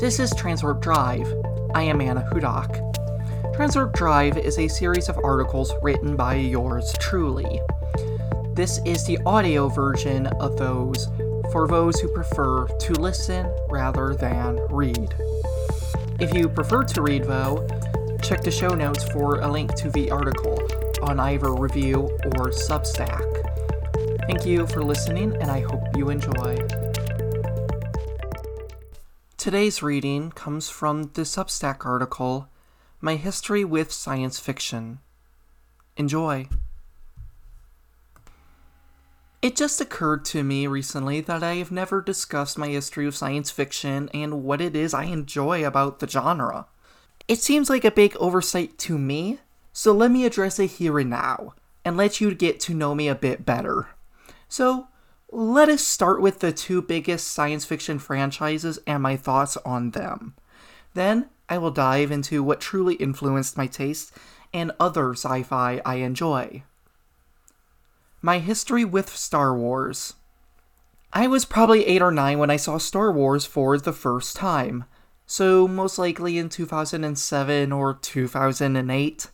This is Transwarp Drive. I am Anna Hudak. Transwarp Drive is a series of articles written by yours truly. This is the audio version of those for those who prefer to listen rather than read. If you prefer to read, though, check the show notes for a link to the article on either Revue or Substack. Thank you for listening, and I hope you enjoy. Today's reading comes from the Substack article, My History with Science Fiction. Enjoy. It just occurred to me recently that I have never discussed my history of science fiction and what it is I enjoy about the genre. It seems like a big oversight to me, so let me address it here and now, and let you get to know me a bit better. So, let us start with the two biggest science fiction franchises and my thoughts on them. Then, I will dive into what truly influenced my taste and other sci fi I enjoy. My history with Star Wars. I was probably 8 or 9 when I saw Star Wars for the first time, so most likely in 2007 or 2008.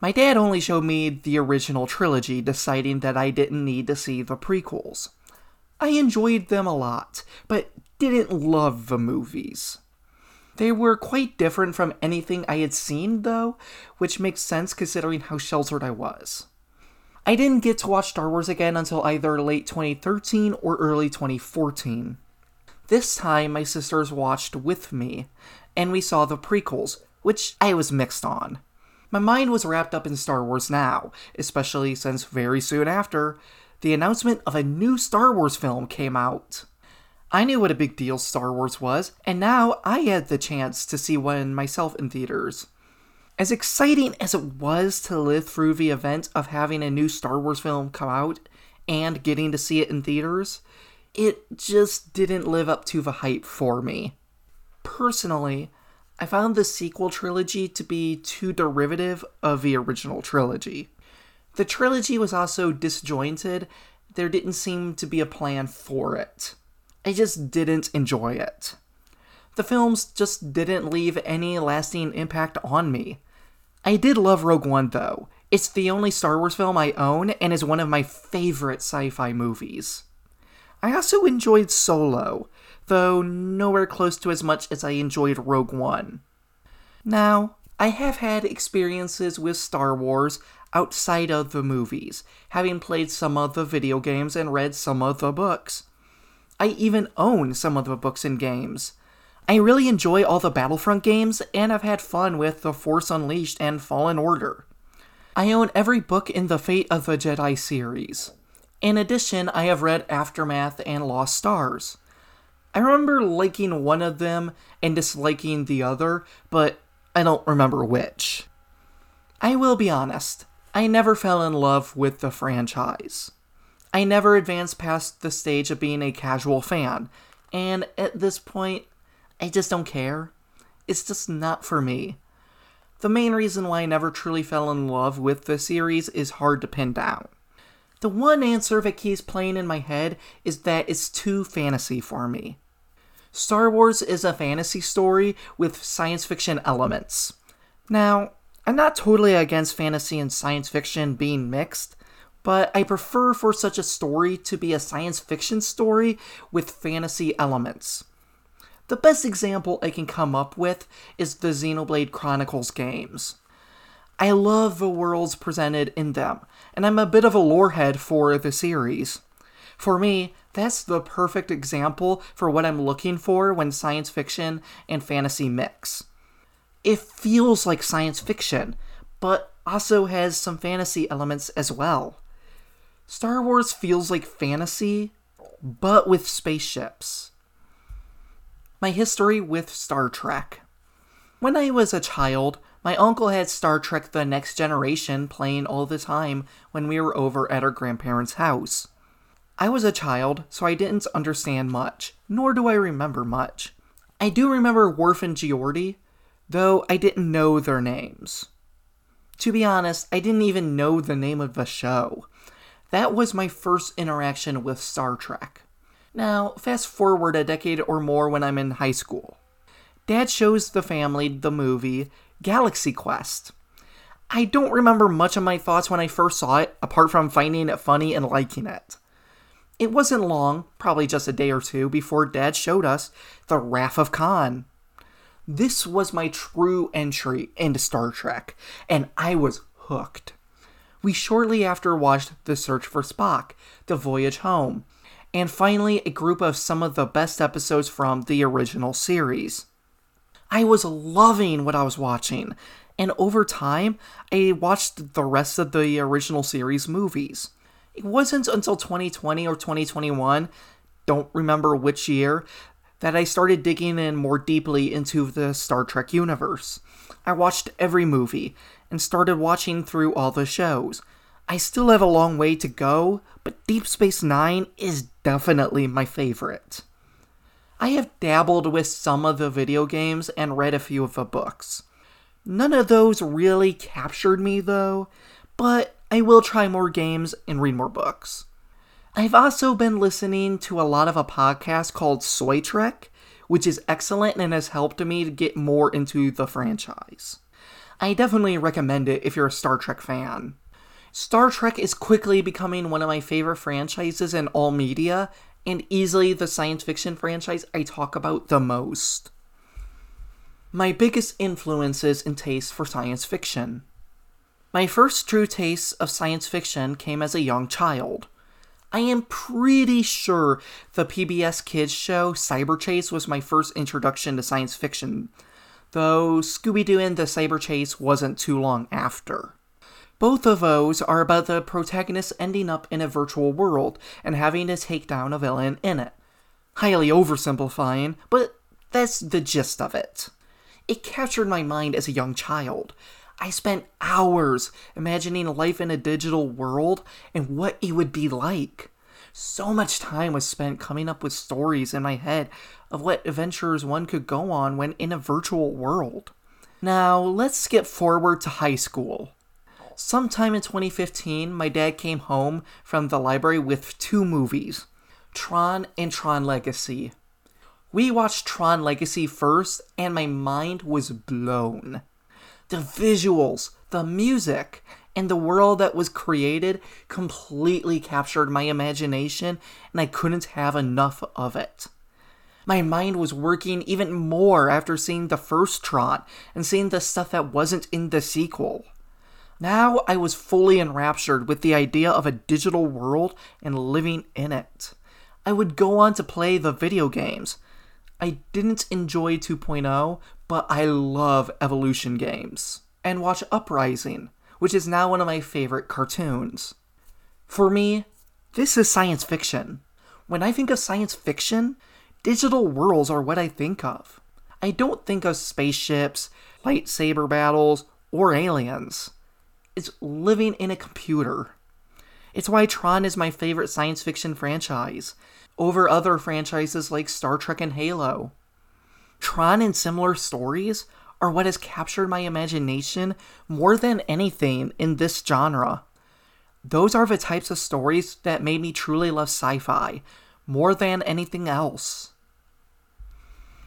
My dad only showed me the original trilogy, deciding that I didn't need to see the prequels. I enjoyed them a lot, but didn't love the movies. They were quite different from anything I had seen, though, which makes sense considering how sheltered I was. I didn't get to watch Star Wars again until either late 2013 or early 2014. This time, my sisters watched with me, and we saw the prequels, which I was mixed on. My mind was wrapped up in Star Wars now, especially since very soon after, the announcement of a new Star Wars film came out. I knew what a big deal Star Wars was, and now I had the chance to see one myself in theaters. As exciting as it was to live through the event of having a new Star Wars film come out and getting to see it in theaters, it just didn't live up to the hype for me. Personally, I found the sequel trilogy to be too derivative of the original trilogy. The trilogy was also disjointed, there didn't seem to be a plan for it. I just didn't enjoy it. The films just didn't leave any lasting impact on me. I did love Rogue One though. It's the only Star Wars film I own and is one of my favorite sci fi movies. I also enjoyed Solo, though nowhere close to as much as I enjoyed Rogue One. Now, I have had experiences with Star Wars outside of the movies, having played some of the video games and read some of the books. I even own some of the books and games. I really enjoy all the Battlefront games, and I've had fun with The Force Unleashed and Fallen Order. I own every book in the Fate of the Jedi series. In addition, I have read Aftermath and Lost Stars. I remember liking one of them and disliking the other, but I don't remember which. I will be honest, I never fell in love with the franchise. I never advanced past the stage of being a casual fan, and at this point, I just don't care. It's just not for me. The main reason why I never truly fell in love with the series is hard to pin down. The one answer that keeps playing in my head is that it's too fantasy for me. Star Wars is a fantasy story with science fiction elements. Now, I'm not totally against fantasy and science fiction being mixed, but I prefer for such a story to be a science fiction story with fantasy elements. The best example I can come up with is the Xenoblade Chronicles games. I love the worlds presented in them, and I'm a bit of a lorehead for the series. For me, that's the perfect example for what I'm looking for when science fiction and fantasy mix. It feels like science fiction, but also has some fantasy elements as well. Star Wars feels like fantasy, but with spaceships. My history with Star Trek. When I was a child, my uncle had Star Trek The Next Generation playing all the time when we were over at our grandparents' house. I was a child, so I didn't understand much, nor do I remember much. I do remember Worf and Geordi, though I didn't know their names. To be honest, I didn't even know the name of the show. That was my first interaction with Star Trek. Now, fast forward a decade or more when I'm in high school. Dad shows the family the movie Galaxy Quest. I don't remember much of my thoughts when I first saw it, apart from finding it funny and liking it. It wasn't long, probably just a day or two, before Dad showed us The Wrath of Khan. This was my true entry into Star Trek, and I was hooked. We shortly after watched The Search for Spock, The Voyage Home, and finally a group of some of the best episodes from the original series. I was loving what I was watching, and over time, I watched the rest of the original series movies. It wasn't until 2020 or 2021, don't remember which year, that I started digging in more deeply into the Star Trek universe. I watched every movie and started watching through all the shows. I still have a long way to go, but Deep Space Nine is definitely my favorite. I have dabbled with some of the video games and read a few of the books. None of those really captured me though, but I will try more games and read more books. I've also been listening to a lot of a podcast called Soy Trek, which is excellent and has helped me to get more into the franchise. I definitely recommend it if you're a Star Trek fan. Star Trek is quickly becoming one of my favorite franchises in all media, and easily the science fiction franchise I talk about the most. My biggest influences and tastes for science fiction. My first true taste of science fiction came as a young child. I am pretty sure the PBS Kids show Cyberchase was my first introduction to science fiction, though Scooby Doo and the Cyberchase wasn't too long after. Both of those are about the protagonist ending up in a virtual world and having to take down a villain in it. Highly oversimplifying, but that's the gist of it. It captured my mind as a young child, I spent hours imagining life in a digital world and what it would be like. So much time was spent coming up with stories in my head of what adventures one could go on when in a virtual world. Now, let's skip forward to high school. Sometime in 2015, my dad came home from the library with two movies Tron and Tron Legacy. We watched Tron Legacy first, and my mind was blown the visuals, the music, and the world that was created completely captured my imagination, and I couldn't have enough of it. My mind was working even more after seeing the first Tron and seeing the stuff that wasn't in the sequel. Now I was fully enraptured with the idea of a digital world and living in it. I would go on to play the video games. I didn't enjoy 2.0, but I love evolution games. And watch Uprising, which is now one of my favorite cartoons. For me, this is science fiction. When I think of science fiction, digital worlds are what I think of. I don't think of spaceships, lightsaber battles, or aliens. It's living in a computer. It's why Tron is my favorite science fiction franchise, over other franchises like Star Trek and Halo. Tron and similar stories are what has captured my imagination more than anything in this genre. Those are the types of stories that made me truly love sci fi more than anything else.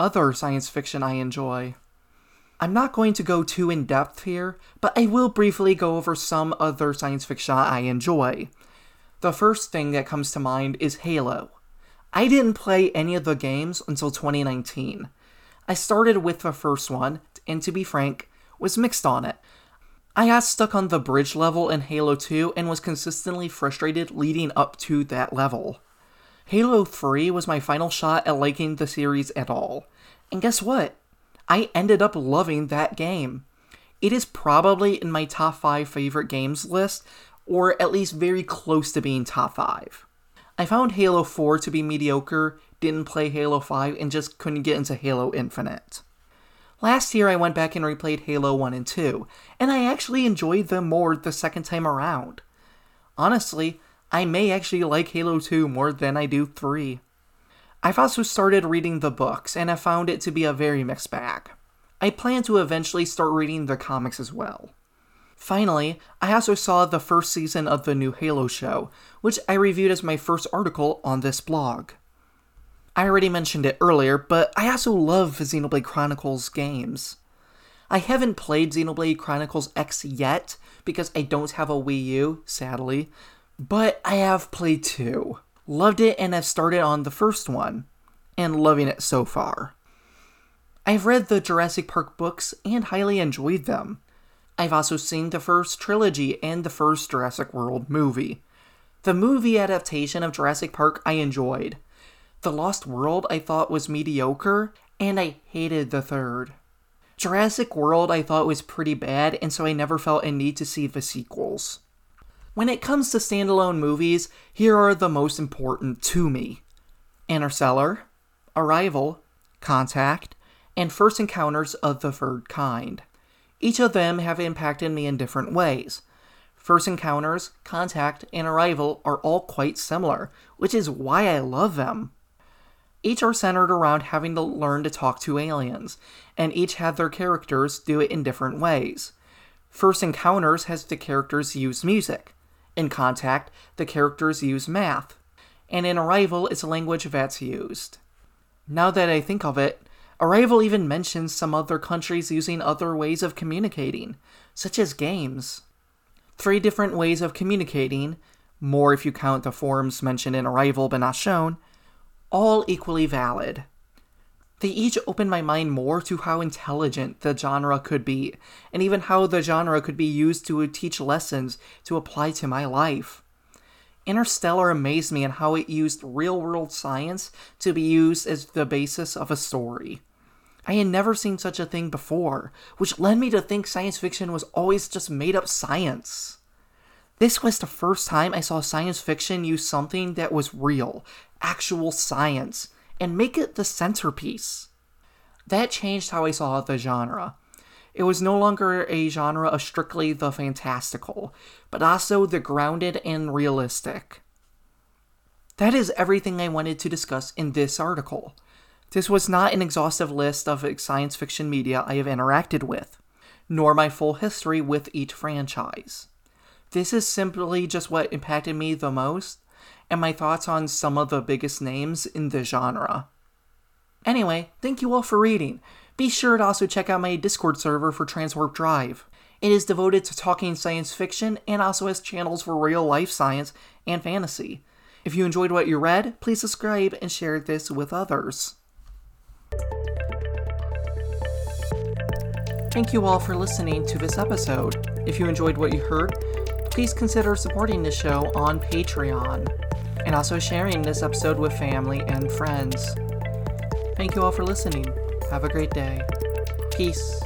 Other science fiction I enjoy. I'm not going to go too in depth here, but I will briefly go over some other science fiction I enjoy. The first thing that comes to mind is Halo. I didn't play any of the games until 2019. I started with the first one, and to be frank, was mixed on it. I got stuck on the bridge level in Halo 2 and was consistently frustrated leading up to that level. Halo 3 was my final shot at liking the series at all. And guess what? I ended up loving that game. It is probably in my top 5 favorite games list, or at least very close to being top 5. I found Halo 4 to be mediocre didn't play Halo 5 and just couldn't get into Halo Infinite. Last year I went back and replayed Halo 1 and 2, and I actually enjoyed them more the second time around. Honestly, I may actually like Halo 2 more than I do 3. I've also started reading the books, and have found it to be a very mixed bag. I plan to eventually start reading the comics as well. Finally, I also saw the first season of the new Halo show, which I reviewed as my first article on this blog. I already mentioned it earlier, but I also love Xenoblade Chronicles games. I haven't played Xenoblade Chronicles X yet because I don't have a Wii U, sadly, but I have played two. Loved it and have started on the first one, and loving it so far. I've read the Jurassic Park books and highly enjoyed them. I've also seen the first trilogy and the first Jurassic World movie. The movie adaptation of Jurassic Park I enjoyed. The Lost World I thought was mediocre, and I hated the third. Jurassic World I thought was pretty bad, and so I never felt a need to see the sequels. When it comes to standalone movies, here are the most important to me Interstellar, Arrival, Contact, and First Encounters of the Third Kind. Each of them have impacted me in different ways. First Encounters, Contact, and Arrival are all quite similar, which is why I love them. Each are centered around having to learn to talk to aliens, and each have their characters do it in different ways. First Encounters has the characters use music. In Contact, the characters use math. And in Arrival, it's a language that's used. Now that I think of it, Arrival even mentions some other countries using other ways of communicating, such as games. Three different ways of communicating, more if you count the forms mentioned in Arrival but not shown, all equally valid. They each opened my mind more to how intelligent the genre could be, and even how the genre could be used to teach lessons to apply to my life. Interstellar amazed me in how it used real world science to be used as the basis of a story. I had never seen such a thing before, which led me to think science fiction was always just made up science. This was the first time I saw science fiction use something that was real, actual science, and make it the centerpiece. That changed how I saw the genre. It was no longer a genre of strictly the fantastical, but also the grounded and realistic. That is everything I wanted to discuss in this article. This was not an exhaustive list of science fiction media I have interacted with, nor my full history with each franchise. This is simply just what impacted me the most, and my thoughts on some of the biggest names in the genre. Anyway, thank you all for reading. Be sure to also check out my Discord server for Transwarp Drive. It is devoted to talking science fiction and also has channels for real life science and fantasy. If you enjoyed what you read, please subscribe and share this with others. Thank you all for listening to this episode. If you enjoyed what you heard, please consider supporting the show on Patreon and also sharing this episode with family and friends. Thank you all for listening. Have a great day. Peace.